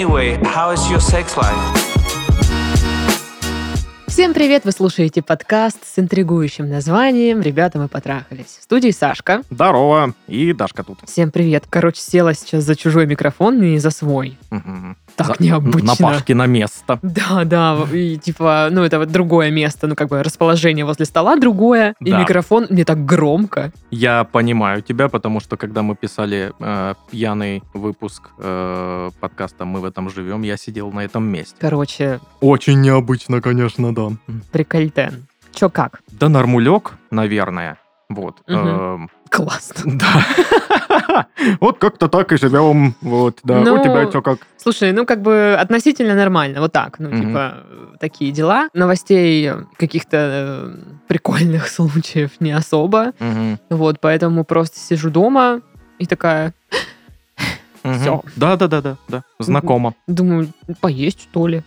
Anyway, how is your sex life? Всем привет! Вы слушаете подкаст с интригующим названием «Ребята, мы потрахались». В студии Сашка. Здорово. И Дашка тут. Всем привет. Короче, села сейчас за чужой микрофон и за свой. Мгм. Так За- необычно. На Пашке на место. Да, да, и типа, ну это вот другое место, ну как бы расположение возле стола другое, и Да. микрофон мне так громко. Я понимаю тебя, потому что когда мы писали э, пьяный выпуск э, подкаста «Мы в этом живем», я сидел на этом месте. Короче, Очень необычно, конечно, да. прикольтен. Чё как? Да нормулек, наверное. Вот. Мгм. Эм, Классно. Да. Вот как-то так и живем. Вот, да. Ну, У тебя что как? Слушай, ну как бы относительно нормально, вот так, ну типа такие дела. Новостей каких-то э, прикольных случаев не особо, вот, поэтому просто сижу дома и такая. Всё. Да, да, да, да, да. Знакомо. думаю, поесть что ли?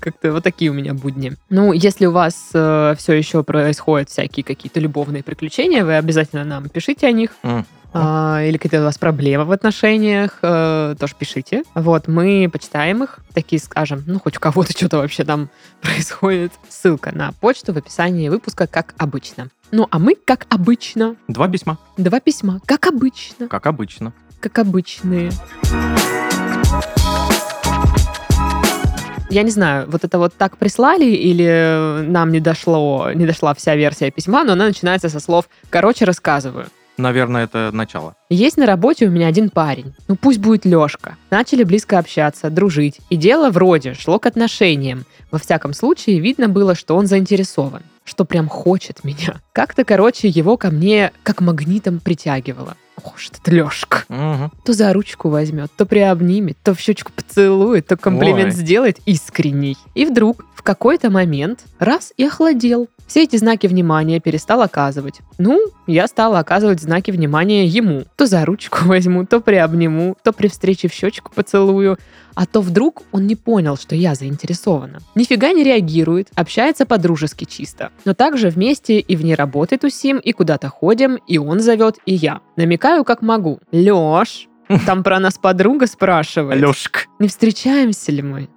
Как-то вот такие у меня будни. Ну, если у вас все еще происходят всякие какие-то любовные приключения, вы обязательно нам пишите о них. А, или какие-то у вас проблемы в отношениях, э, тоже пишите. Вот, мы почитаем их, такие скажем, ну, хоть у кого-то что-то вообще там происходит. Ссылка на почту в описании выпуска, как обычно. Ну, а мы, как обычно, Два письма, два письма, как обычно, как обычно. как обычные. Я не знаю, вот это вот так прислали или нам не дошло, не дошла вся версия письма, но она начинается со слов «короче, рассказываю». Наверное, это начало. Есть на работе у меня один парень. Ну пусть будет Лешка. Начали близко общаться, дружить. И дело вроде шло к отношениям. Во всяком случае, видно было, что он заинтересован. Что прям хочет меня. Как-то, короче, его ко мне как магнитом притягивало. Ох уж этот Лешка. Мгм. То за ручку возьмет, то приобнимет, то в щечку поцелует, то комплимент Ой. сделает искренний. И вдруг в какой-то момент раз и охладел. Все эти знаки внимания перестал оказывать. Ну, я стала оказывать знаки внимания ему. То за ручку возьму, то приобниму, то при встрече в щечку поцелую. А то вдруг он не понял, что я заинтересована. Нифига не реагирует, общается по-дружески чисто. Но также вместе и вне работы тусим, и куда-то ходим, и он зовет, и я. Намекаю, как могу. Лёш, там про нас подруга спрашивает. Лёшка. Не встречаемся ли мы?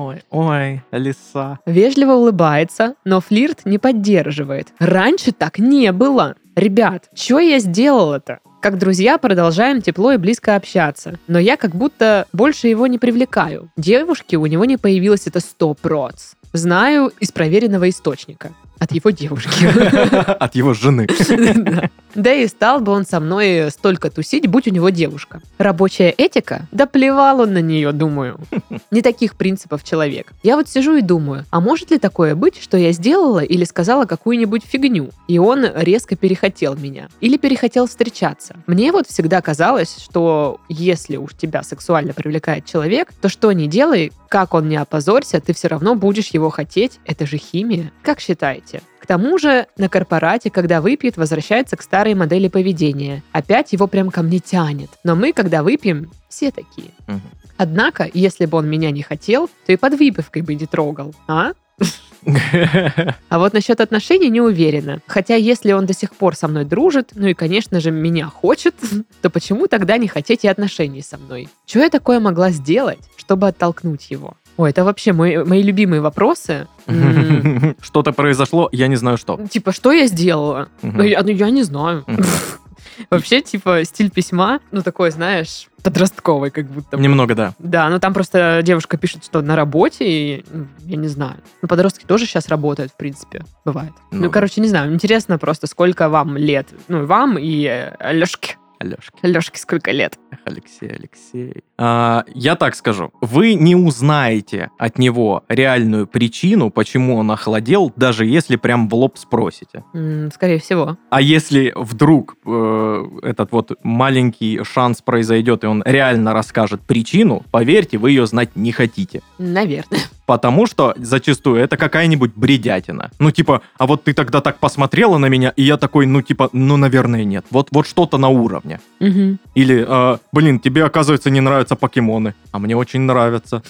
Ой, ой, лиса. Вежливо улыбается, но флирт не поддерживает. Раньше так не было. Ребят, что я сделала-то? Как друзья продолжаем тепло и близко общаться, но я как будто больше его не привлекаю. Девушки у него не появилось это 100%. Знаю из проверенного источника. От его девушки. От его жены. Да. И стал бы он со мной столько тусить, будь у него девушка. Рабочая этика? Да плевал он на нее, думаю. Не таких принципов человек. Я вот сижу и думаю, а может ли такое быть, что я сделала или сказала какую-нибудь фигню, и он резко перехотел меня? Или перехотел встречаться? Мне вот всегда казалось, что если уж тебя сексуально привлекает человек, то что ни делай, как он не опозорься, ты все равно будешь его хотеть. Это же химия. Как считаете? К тому же на корпорате, когда выпьет, возвращается к старой модели поведения. Опять его прям ко мне тянет. Но мы, когда выпьем, все такие. Мгм. Однако, если бы он меня не хотел, то и под выпивкой бы не трогал. А? А вот насчет отношений не уверена. Хотя если он до сих пор со мной дружит, ну и, конечно же, меня хочет, то почему тогда не хотеть и отношений со мной? Что я такое могла сделать, чтобы оттолкнуть его? Ой, это вообще мои, мои любимые вопросы. Что-то произошло, я не знаю что. Типа, что я сделала? Ну, я, ну, я не знаю. Вообще, типа, стиль письма, ну, такой, знаешь, подростковый, как будто. бы. Немного, да. Да, ну там просто девушка пишет, что на работе, и ну, я не знаю. Ну, подростки тоже сейчас работают, в принципе, бывает. Ну, Ну. короче, не знаю, интересно просто, сколько вам лет. Ну, вам, и э, Лешке. Алешки. Лешке сколько лет? Эх, Алексей, Алексей. А, я так скажу. Вы не узнаете от него реальную причину, почему он охладел, даже если прям в лоб спросите. М, скорее всего. А если вдруг э, этот вот маленький шанс произойдет, и он реально расскажет причину, поверьте, вы ее знать не хотите. Наверное. Потому что зачастую это какая-нибудь бредятина. Ну, типа, а вот ты тогда так посмотрела на меня, и я такой, ну, типа, ну, наверное, нет. Вот, вот что-то на уровне. Мгм. Или, э, блин, тебе, оказывается, не нравятся покемоны, а мне очень нравятся.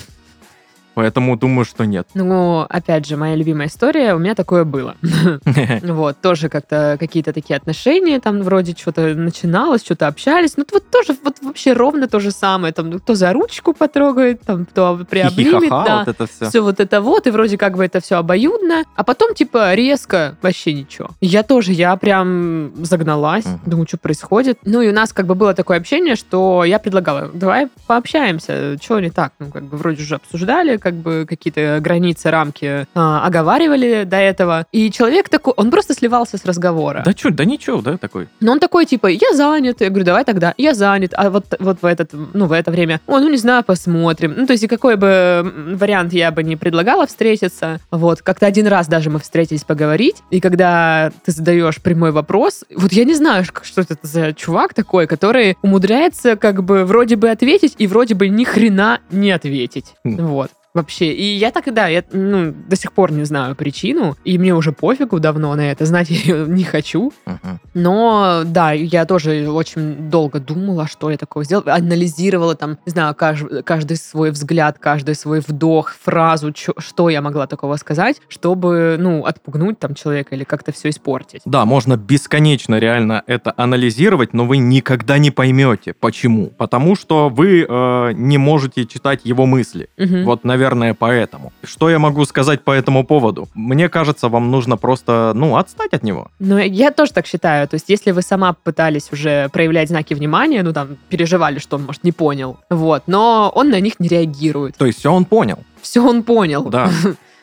Поэтому думаю, что нет. Ну, опять же, моя любимая история, у меня такое было. Вот, тоже как-то какие-то такие отношения, там вроде что-то начиналось, что-то общались. Ну, вот тоже вот вообще ровно то же самое. Там кто за ручку потрогает, там кто приобнимет, да. вот это все. Все вот это вот, и вроде как бы это все обоюдно, а потом, типа, резко вообще ничего. Я тоже, я прям загналась, думаю, что происходит. Ну, и у нас как бы было такое общение, что я предлагала, давай пообщаемся, что не так? Ну, как бы вроде уже обсуждали, как бы какие-то границы, рамки а, оговаривали до этого. И человек такой, он просто сливался с разговора. Да что, да ничего, да, такой. Но он такой, типа, я занят. Я говорю, давай тогда, я занят. А вот, вот в, этот, ну, в это время, о, ну, не знаю, посмотрим. Ну, то есть, какой бы вариант я бы не предлагала встретиться. Вот, как-то один раз даже мы встретились поговорить. И когда ты задаешь прямой вопрос, вот я не знаю, что это за чувак такой, который умудряется как бы вроде бы ответить и вроде бы ни хрена не ответить. Вот. Вообще. И я так и да, я ну, до сих пор не знаю причину, и мне уже пофигу давно на это, знать я не хочу. Мгм. Но да, я тоже очень долго думала, что я такого сделала. Анализировала там, не знаю, каждый, каждый свой взгляд, каждый свой вдох, фразу, чё- что я могла такого сказать, чтобы, ну, отпугнуть там человека или как-то все испортить. Да, можно бесконечно реально это анализировать, но вы никогда не поймете, почему. Потому что вы э, не можете читать его мысли. Мгм. Вот, наверное, поэтому. Что я могу сказать по этому поводу? Мне кажется, вам нужно просто, ну, отстать от него. Но я тоже так считаю. То есть, если вы сама пытались уже проявлять знаки внимания, ну, там, переживали, что он, может, не понял, вот, но он на них не реагирует. То есть все он понял. Все он понял. Да.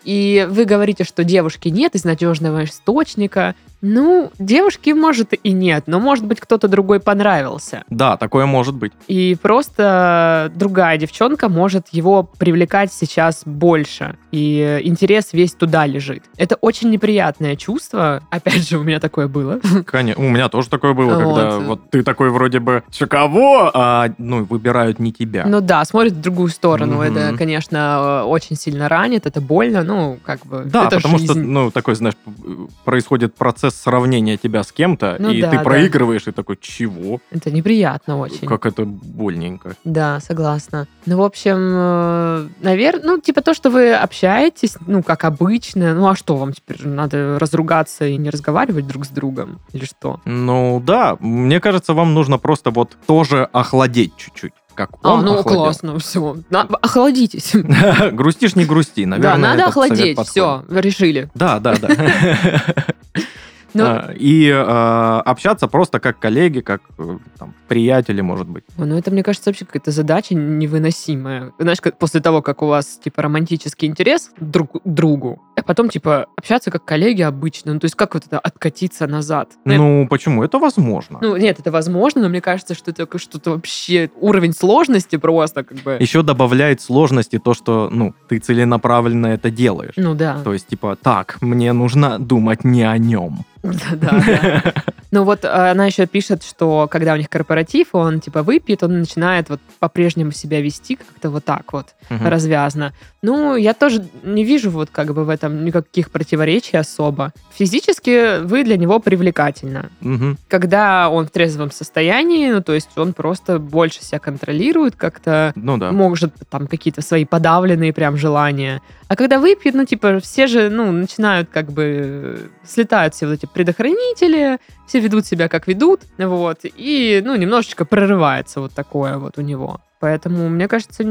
И вы говорите, что девушки нет из надежного источника. Ну, девушки, может, и нет, но, может быть, кто-то другой понравился. Да, такое может быть. И просто другая девчонка может его привлекать сейчас больше. И интерес весь туда лежит. Это очень неприятное чувство. Опять же, у меня такое было. Конечно. У меня тоже такое было, Вот. когда вот ты такой вроде бы «Чё, кого?» А, ну, выбирают не тебя. Ну да, смотрит в другую сторону. Это, конечно, очень сильно ранит, это больно, ну, как бы, Да, потому что, ну, такой, знаешь, п- происходит процесс сравнения тебя с кем-то, Ну и да, ты да. проигрываешь, и такой, чего? Это неприятно очень. Как это больненько. Да, согласна. Ну, в общем, наверное, ну, типа то, что вы общаетесь, ну, как обычно, ну, а что вам теперь, надо разругаться и не разговаривать друг с другом? Или что? Ну, да, мне кажется, вам нужно просто вот тоже охладеть чуть-чуть. Как а, он ну, охладел. классно, все. охладитесь. Грустишь, не грусти, наверное. да, надо охладеть, все, решили. Да, да, да. Ну- А, И э, общаться просто как коллеги, как э, там, приятели, может быть. Ну, это, мне кажется, вообще какая-то задача невыносимая. Знаешь, как после того, как у вас, типа, романтический интерес друг к другу, а потом, типа, общаться как коллеги обычно. Ну, то есть, как вот это откатиться назад? Ну, Ну, почему? Это возможно. Ну, нет, это возможно, но мне кажется, что это что-то вообще уровень сложности просто как бы. Еще добавляет сложности то, что, ну, ты целенаправленно это делаешь. Ну да. То есть, типа, так, мне нужно думать не о нем. Да, да, да. Ну вот э, она еще пишет, что когда у них корпоратив, он типа выпьет, он начинает вот по-прежнему себя вести как-то вот так вот, Мгм. развязно. Ну, я тоже не вижу вот как бы в этом никаких противоречий особо. Физически вы для него привлекательна. Мгм. Когда он в трезвом состоянии, ну, то есть он просто больше себя контролирует, как-то Ну да. может там какие-то свои подавленные прям желания. А когда выпьет, ну, типа, все же, ну, начинают как бы слетают все вот эти предохранители, все ведут себя как ведут, вот, и, ну, немножечко прорывается вот такое вот у него. Поэтому, мне кажется,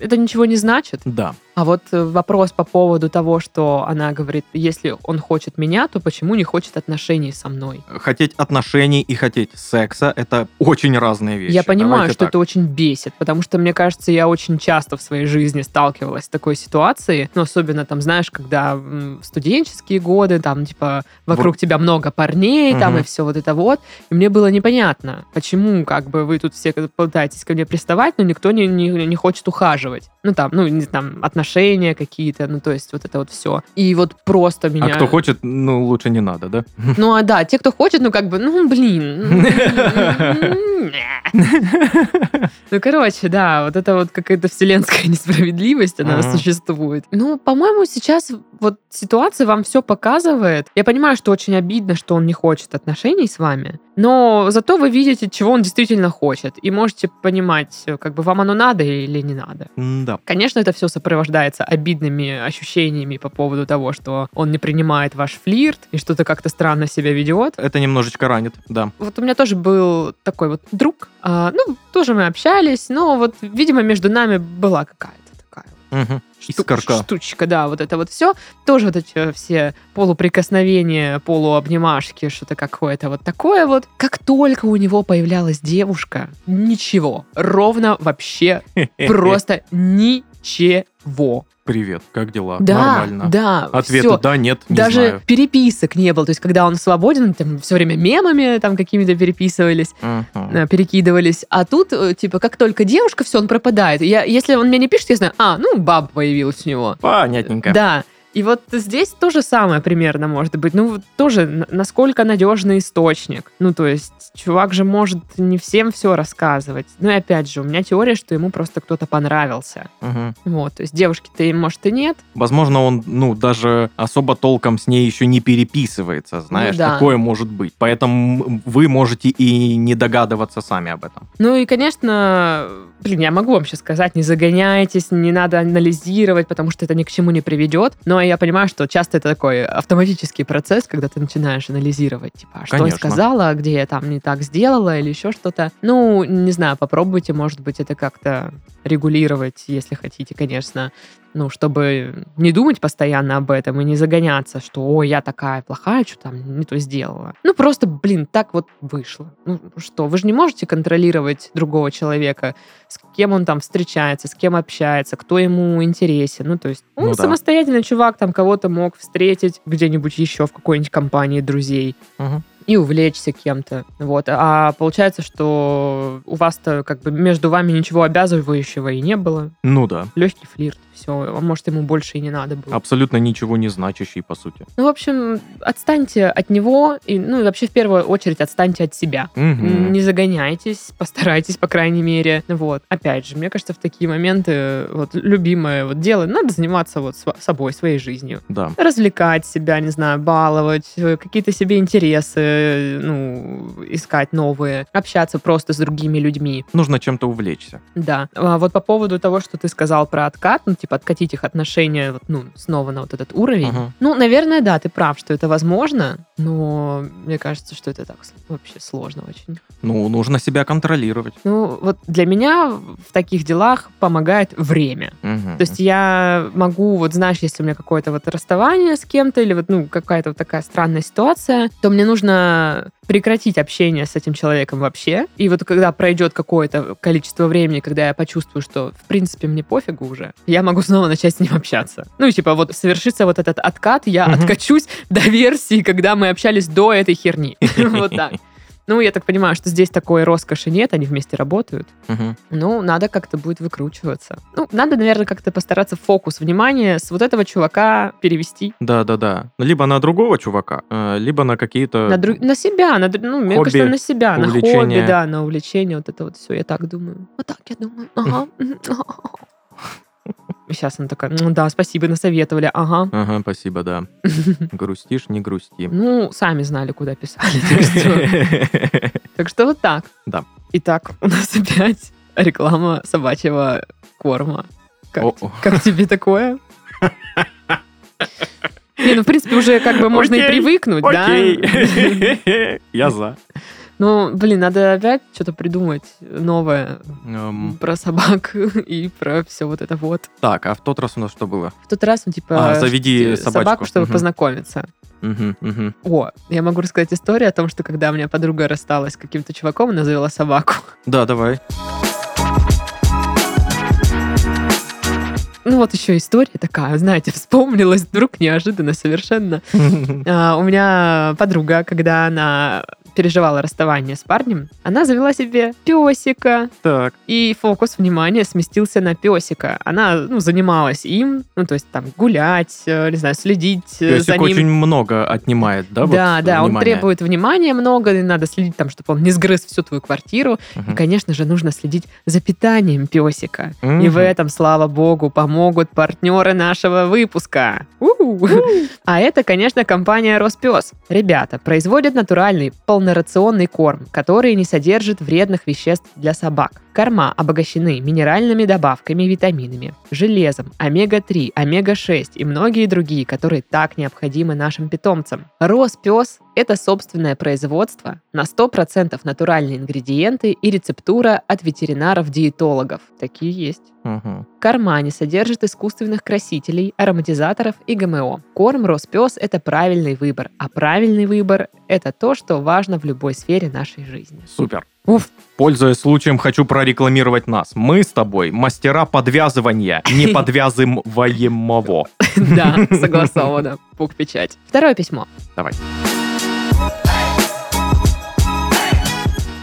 это ничего не значит. Да. А вот э, вопрос по поводу того, что она говорит, если он хочет меня, то почему не хочет отношений со мной? Хотеть отношений и хотеть секса — это очень разные вещи. Я понимаю, Давайте что так. это очень бесит, потому что, мне кажется, я очень часто в своей жизни сталкивалась с такой ситуацией, ну, особенно там, знаешь, когда в студенческие годы, там, типа, вокруг тебя много парней, там, Мгм. и все вот это вот, и мне было непонятно, почему, как бы, вы тут все пытаетесь ко мне приставать, но никто не, не, не хочет ухаживать. Ну, там, ну, не там, отношения какие-то, ну, то есть вот это вот все. И вот просто меня... А кто хочет, ну, лучше не надо, да? Ну, а да, те, кто хочет, ну, как бы, ну, блин. Ну, короче, да, вот это вот какая-то вселенская несправедливость, она существует. Ну, по-моему, сейчас вот ситуация вам все показывает. Я понимаю, что очень обидно, что он не хочет отношений с вами, но зато вы видите, чего он действительно хочет, и можете понимать, как бы вам оно надо или не надо. Да. Конечно, это все сопровождается обидными ощущениями по поводу того, что он не принимает ваш флирт и что-то как-то странно себя ведет. Это немножечко ранит, да. Вот у меня тоже был такой вот друг, а, ну, тоже мы общались, но вот, видимо, между нами была какая-то такая Мгм. Шту- Искорка. штучка, да, вот это вот все. Тоже вот эти все полуприкосновения, полуобнимашки, что-то какое-то вот такое вот. Как только у него появлялась девушка, ничего. Ровно вообще просто ничего. Привет, как дела? Да, Нормально. да, Ответа да, нет, не Даже знаю. переписок не было. То есть, когда он свободен, там все время мемами там какими-то переписывались. Э, перекидывались. А тут, э, типа, как только девушка, все, он пропадает. Я, если он мне не пишет, я знаю, а, ну, баба появилась у него. Понятненько. Да. И вот здесь то же самое примерно может быть. Ну, тоже насколько надежный источник. Ну, то есть, чувак же может не всем все рассказывать. Ну, и опять же, у меня теория, что ему просто кто-то понравился. Мгм. Вот, то есть девушки-то, может, и нет. Возможно, он, ну, даже особо толком с ней еще не переписывается, знаешь, Ну да. такое может быть. Поэтому вы можете и не догадываться сами об этом. Ну и, конечно, блин, я могу вам сейчас сказать, не загоняйтесь, не надо анализировать, потому что это ни к чему не приведет. Но я понимаю, что часто это такой автоматический процесс, когда ты начинаешь анализировать, типа, а что я Конечно. сказала, где я там не так сделала или еще что-то. Ну, не знаю, попробуйте, может быть, это как-то регулировать, если хотите, конечно. Ну, чтобы не думать постоянно об этом и не загоняться, что, ой, я такая плохая, что там не то сделала. Ну, просто, блин, так вот вышло. Ну, что, вы же не можете контролировать другого человека, с кем он там встречается, с кем общается, кто ему интересен. Ну, то есть он Ну да. самостоятельный чувак, там кого-то мог встретить где-нибудь еще в какой-нибудь компании друзей Мгм. И увлечься кем-то. Вот. А получается, что у вас-то как бы между вами ничего обязывающего и не было. Ну да. Легкий флирт. Все. А может, ему больше и не надо было. Абсолютно ничего не значащий, по сути. Ну, в общем, отстаньте от него, и, ну, и вообще, в первую очередь, отстаньте от себя. Мгм. Не загоняйтесь, постарайтесь, по крайней мере. Вот. Опять же, мне кажется, в такие моменты вот любимое вот дело, надо заниматься вот собой, своей жизнью. Да. Развлекать себя, не знаю, баловать, э, какие-то себе интересы, э, ну, искать новые, общаться просто с другими людьми. Нужно чем-то увлечься. Да. А вот по поводу того, что ты сказал про откат, ну, типа, откатить их отношения, вот, ну, снова на вот этот уровень. Мгм. Ну, наверное, да, ты прав, что это возможно, но мне кажется, что это так вообще сложно очень. Ну, нужно себя контролировать. Ну, вот для меня в таких делах помогает время. Мгм. То есть я могу, вот знаешь, если у меня какое-то вот расставание с кем-то или вот, ну, какая-то вот такая странная ситуация, то мне нужно прекратить общение с этим человеком вообще. И вот когда пройдет какое-то количество времени, когда я почувствую, что, в принципе, мне пофигу уже, я могу снова начать с ним общаться. Ну, и типа вот совершится вот этот откат, я Мгм. откачусь до версии, когда мы общались до этой херни. Вот так. Ну, я так понимаю, что здесь такой роскоши нет, они вместе работают. Мгм. Ну, надо как-то будет выкручиваться. Ну, надо, наверное, как-то постараться фокус внимания с вот этого чувака перевести Да-да-да. Либо на другого чувака, э, либо на какие-то... на, друг- на себя, на, ну, мне Хобби, кажется, на себя, на хобби, увлечение. да, на увлечение, вот это вот все, я так думаю. Вот так я думаю. Ага. Сейчас она такая, «Ну да, спасибо, насоветовали, ага. Ага, спасибо, да. Грустишь, не грусти. Ну, сами знали, куда писали. так что- вот так. Да. Итак, у нас опять реклама собачьего корма. Как, тебе такое? Не, ну, в принципе, уже как бы можно и привыкнуть, да? Я за. Ну, блин, надо опять что-то придумать новое Эм, про собак и про все вот это вот. Так, а в тот раз у нас что было? В тот раз, ну, типа, А, заведи собачку. собаку, чтобы Мгм. познакомиться. Мгм, мгм. О, я могу рассказать историю о том, что когда у меня подруга рассталась с каким-то чуваком, она завела собаку. Да, давай. Ну вот еще история такая, знаете, вспомнилась вдруг неожиданно совершенно. А, У меня подруга, когда она переживала расставание с парнем, она завела себе песика. Так. И фокус внимания сместился на песика. Она ну, занималась им, ну, то есть там гулять, э, не знаю, следить э, за Песик ним. очень много отнимает, да? вот, да, да, он требует внимания много, и надо следить там, чтобы он не сгрыз всю твою квартиру. Мгм. И, конечно же, нужно следить за питанием песика. И Мгм. в этом, слава богу, помогут партнеры нашего выпуска. У-у. А это, конечно, компания Роспес. Ребята производят натуральный полнорационный корм, который не содержит вредных веществ для собак. Корма обогащены минеральными добавками и витаминами, железом, омега-3, омега-6 и многие другие, которые так необходимы нашим питомцам. Роспес – это собственное производство, на 100% натуральные ингредиенты и рецептура от ветеринаров-диетологов. Такие есть. Мгм. Корма не содержит искусственных красителей, ароматизаторов и ГМО. Корм Роспес – это правильный выбор, а правильный выбор – это то, что важно в любой сфере нашей жизни. Супер. Уф. Пользуясь случаем, хочу прорекламировать нас. Мы с тобой мастера подвязывания неподвязываемого. Да, согласовано. Пук-печать. Второе письмо. Давай.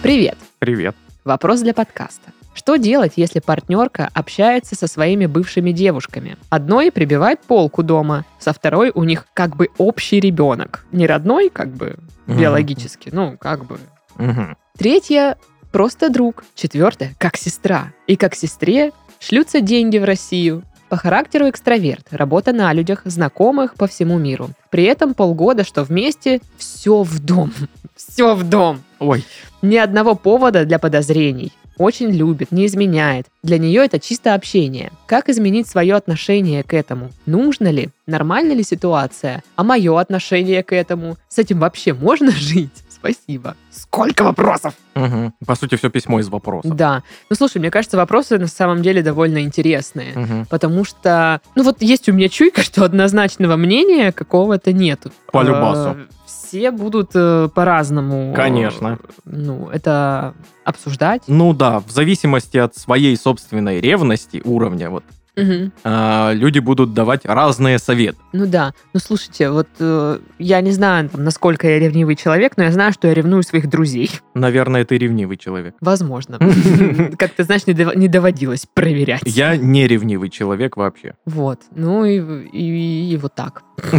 Привет. Привет. Вопрос для подкаста. Что делать, если партнерка общается со своими бывшими девушками? Одной прибивает полку дома, со второй у них как бы общий ребенок. Не родной, как бы, биологически, ну, как бы. Мгм. Третья – просто друг. Четвертая – как сестра. И как сестре шлются деньги в Россию. По характеру экстраверт, работа на людях, знакомых по всему миру. При этом полгода, что вместе, все в дом. Все в дом. Ой, Ни одного повода для подозрений. Очень любит, не изменяет. Для нее это чисто общение. Как изменить свое отношение к этому? Нужно ли? Нормальна ли ситуация? А мое отношение к этому? С этим вообще можно жить? Спасибо. Сколько вопросов! Мгм. По сути, все письмо из вопросов. Да. Ну, слушай, мне кажется, вопросы на самом деле довольно интересные. Мгм. Потому что, ну вот есть у меня чуйка, что однозначного мнения какого-то нету. По любасу. Э, Все будут э, по-разному. э, Конечно. Ну, это обсуждать. Ну да, в зависимости от своей собственной ревности уровня, вот, Мгм. а, люди будут давать разные советы. Ну да. Ну слушайте, вот э, я не знаю, там, насколько я ревнивый человек, но я знаю, что я ревную своих друзей. Наверное, ты ревнивый человек. Возможно. Как ты знаешь, не дов- не доводилось проверять. Я не ревнивый человек вообще. Вот. Ну и, вот так.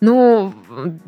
Ну,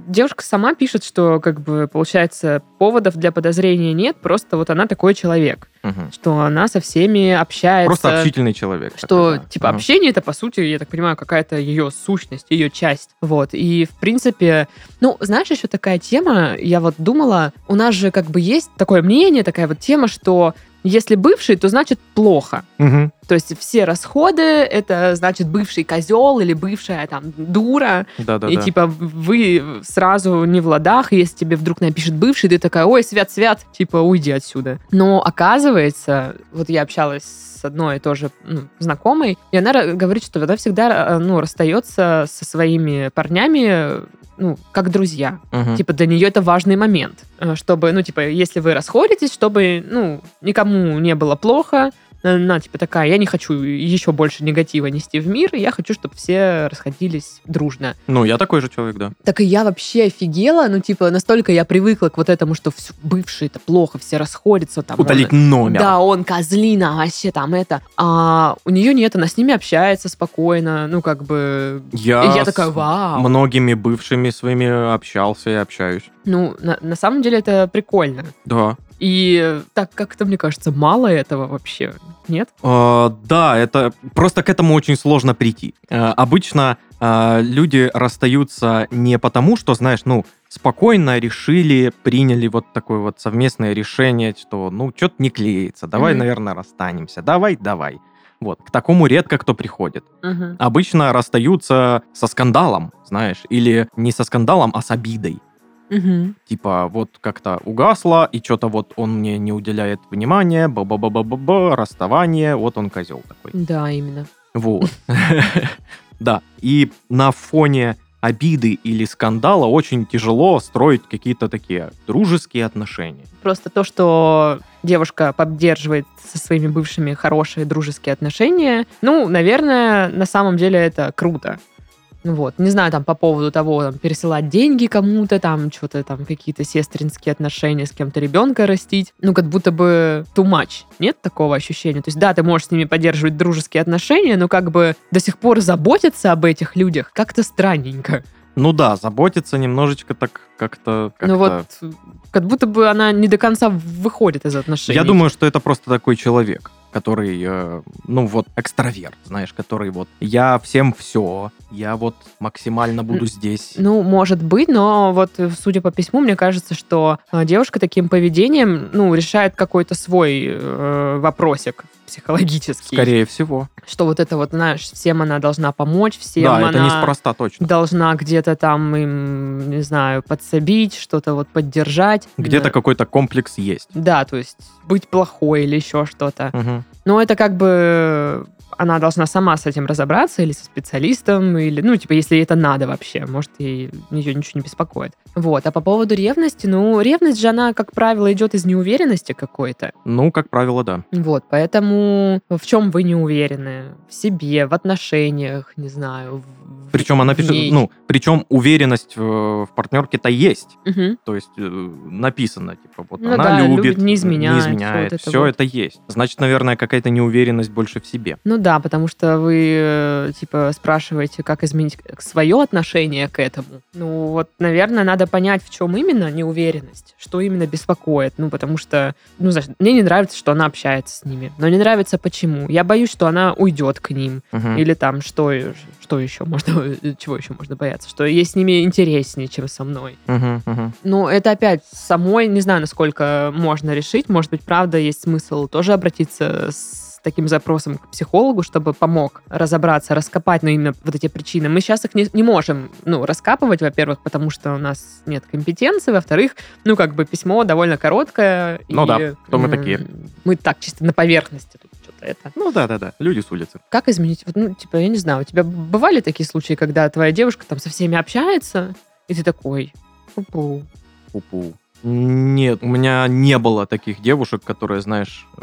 девушка сама пишет, что, как бы, получается, поводов для подозрения нет, просто вот она такой человек, что она со всеми общается. Просто общительный человек. Что, да. типа, Ага. общение это, по сути, я так понимаю, какая-то ее сущность, ее часть. Вот. И, в принципе, ну, знаешь, еще такая тема, я вот думала, у нас же как бы есть такое мнение, такая вот тема, что если бывший, то значит плохо. Мгм. То есть все расходы это значит бывший козел или бывшая там дура. Да-да-да. И типа вы сразу не в ладах, и если тебе вдруг напишет бывший, ты такая, ой, свят-свят, типа уйди отсюда. Но оказывается, вот я общалась с одной тоже ну, знакомой, и она говорит, что она всегда э, ну, расстается со своими парнями ну, как друзья. Мгм. Типа, для нее это важный момент. э, Чтобы, ну, типа, если вы расходитесь, чтобы, ну, никому не было плохо, она, типа, такая, я не хочу еще больше негатива нести в мир, я хочу, чтобы все расходились дружно. Ну, я такой же человек, да. Так и я вообще офигела, ну, типа, настолько я привыкла к вот этому, что всё, бывший это плохо, все расходятся там. он- Удалить номер. да, он козлина, вообще там это. А у нее нет, она с ними общается спокойно, ну, как бы... Я, и я с такая, вау. многими бывшими своими общался и общаюсь. Ну, на, на самом деле это прикольно. Да. И так как-то, мне кажется, мало этого вообще. Нет? А, да, это просто к этому очень сложно прийти. А, обычно а, люди расстаются не потому, что, знаешь, ну, спокойно решили, приняли вот такое вот совместное решение, что, ну, что-то не клеится, давай, Мгм. наверное, расстанемся, давай, давай. Вот, к такому редко кто приходит. Мгм. Обычно расстаются со скандалом, знаешь, или не со скандалом, а с обидой. Мгм. Типа, вот как-то угасло, и что-то вот он мне не уделяет внимания, ба-ба-ба-ба-ба, расставание, вот он козел такой. Да, именно. Вот. Да, и на фоне обиды или скандала очень тяжело строить какие-то такие дружеские отношения. Просто то, что девушка поддерживает со своими бывшими хорошие дружеские отношения, ну, наверное, на самом деле это круто. Ну Вот. Не знаю, там, по поводу того, там, пересылать деньги кому-то, там, что-то там, какие-то сестринские отношения, с кем-то ребенка растить. Ну, как будто бы too much. Нет такого ощущения? То есть, да, ты можешь с ними поддерживать дружеские отношения, но как бы до сих пор заботиться об этих людях как-то странненько. Ну да, заботиться немножечко так как-то... Ну как-то- вот, как будто бы она не до конца выходит из отношений. Я думаю, что это просто такой человек, который, э, ну вот, экстраверт, знаешь, который вот, я всем все, я вот максимально буду здесь. Ну, может быть, но вот э, судя по письму, мне кажется, что э, девушка таким поведением, ну, решает какой-то свой э, вопросик психологический. Скорее всего. Что вот это вот, знаешь, всем она должна помочь, всем да, она это неспроста точно. должна где-то там им, не знаю, подсобить, что-то вот поддержать. Где-то Да. какой-то комплекс есть. Да, то есть быть плохой или еще что-то. Мгм. Но это как бы она должна сама с этим разобраться или со специалистом, или, ну, типа, если ей это надо вообще, может, ей ее ничего не беспокоит. Вот. А по поводу ревности, ну, ревность же, она, как правило, идет из неуверенности какой-то. Ну, как правило, да. Вот, поэтому в чем вы не уверены? В себе, в отношениях, не знаю. в- Причем она пишет, ней. ну, причем уверенность в, в партнерке-то есть. Мгм. То есть э, написано, типа, вот Ну она да, любит, любит, не изменяет, не изменяет, вот это все вот. это есть. Значит, наверное, какая-то неуверенность больше в себе. Ну да, потому что вы, э, типа, спрашиваете, как изменить свое отношение к этому. Ну вот, наверное, надо понять, в чем именно неуверенность, что именно беспокоит. Ну, потому что, ну, знаешь, мне не нравится, что она общается с ними. Но не нравится почему. Я боюсь, что она уйдет к ним. Мгм. Или там, что, что еще можно, чего еще можно бояться? Что ей с ними интереснее, чем со мной. Мгм, мгм. Ну, это опять самой, не знаю, насколько можно решить. Может быть, правда, есть смысл тоже обратиться с таким запросом к психологу, чтобы помог разобраться, раскопать, ну, именно вот эти причины. Мы сейчас их не, не можем, ну, раскапывать, во-первых, потому что у нас нет компетенции, во-вторых, ну, как бы письмо довольно короткое. Ну и, да, кто мы такие? Мы так, чисто на поверхности тут что-то это. Ну да-да-да, люди с улицы. Как изменить? Вот, ну, типа, я не знаю, у тебя бывали такие случаи, когда твоя девушка там со всеми общается, и ты такой, «Пу-пу». Пу-пу. Нет, у меня не было таких девушек, которые, знаешь, э,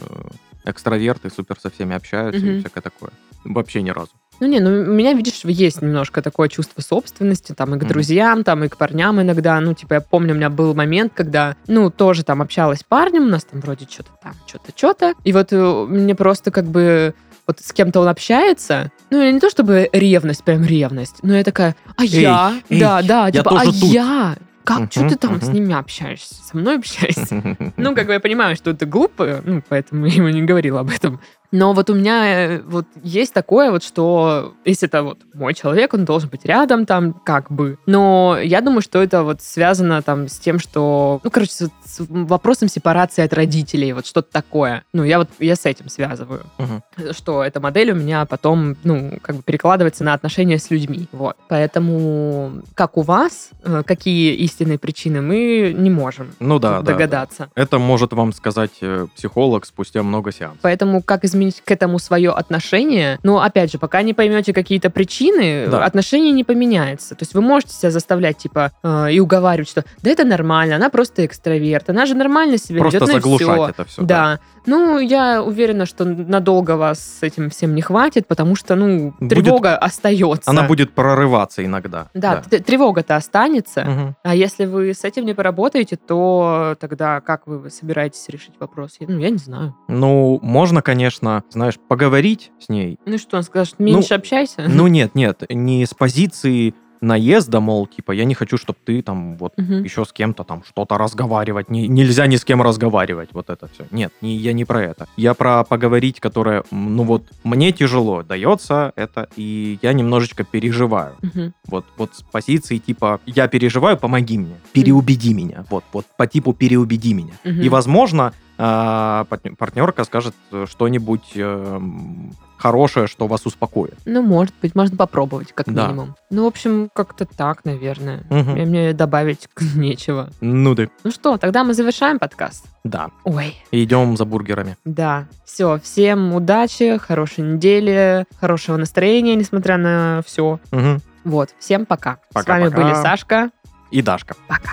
экстраверты, супер со всеми общаются и Мгм. всякое такое. Вообще ни разу. Ну не, ну у меня, видишь, есть немножко такое чувство собственности, там, и к друзьям, там, и к парням иногда. Ну, типа, я помню, у меня был момент, когда, ну, тоже там общалась с парнем, у нас там вроде что-то там, что-то, что-то. И вот э, мне просто как бы вот с кем-то он общается, ну, и не то чтобы ревность, прям ревность, но я такая, а я? эй, да, да, я типа, а тут». я? Как, что Мгм, ты там с ними общаешься? Со мной общаешься? Ну, как бы я понимаю, что это глупо, ну, поэтому я ему не говорила об этом. Но вот у меня э, вот есть такое вот, что если это вот мой человек, он должен быть рядом там, как бы. Но я думаю, что это вот связано там с тем, что, ну, короче, с, с вопросом сепарации от родителей, вот что-то такое. Ну, я вот, я с этим связываю. Мгм. Что эта модель у меня потом, ну, как бы перекладывается на отношения с людьми. Вот. Поэтому, как у вас, э, какие истинные причины, мы не можем Ну да, тут да. догадаться. Это может вам сказать э, психолог спустя много сеансов. Поэтому как изменить к этому свое отношение? Ну, опять же, пока не поймете какие-то причины, Да. отношение не поменяется. То есть вы можете себя заставлять, типа, э, и уговаривать, что да это нормально, она просто экстраверт, она же нормально себя Просто ведет, ну и заглушать всё. это все. Да. Ну, я уверена, что надолго вас с этим всем не хватит, потому что, ну, Будет- тревога остается. Она будет прорываться иногда. Да, т- тревога-то останется. Мгм. А если вы с этим не поработаете, то тогда как вы собираетесь решить вопрос? Ну, я не знаю. Ну, можно, конечно, знаешь, поговорить с ней. Ну что, он скажет, меньше общайся? Ну, нет, нет, не с позиции наезда, мол, типа, я не хочу, чтобы ты там вот Мгм. еще с кем-то там что-то разговаривать. Не- нельзя ни с кем разговаривать, вот это все. Нет, не, я не про это. Я про поговорить, которое, ну вот, мне тяжело дается это, и я немножечко переживаю. Мгм. Вот, вот с позиции типа, я переживаю, помоги мне, переубеди меня. Вот, вот по типу переубеди меня. Мгм. И, возможно, а, партн- партнерка скажет э, что-нибудь эм, хорошее, что вас успокоит. Ну, может быть, можно попробовать, как Да. минимум. Ну, в общем, как-то так, наверное. Мгм. Мне, мне добавить нечего. Ну да. Ну что, тогда мы завершаем подкаст. Да. Ой, Идем за бургерами. да. Все, всем удачи, хорошей недели, хорошего настроения, несмотря на все. Мгм. Вот, всем пока. С Пока-пока. вами были Сашка. И Дашка. Пока.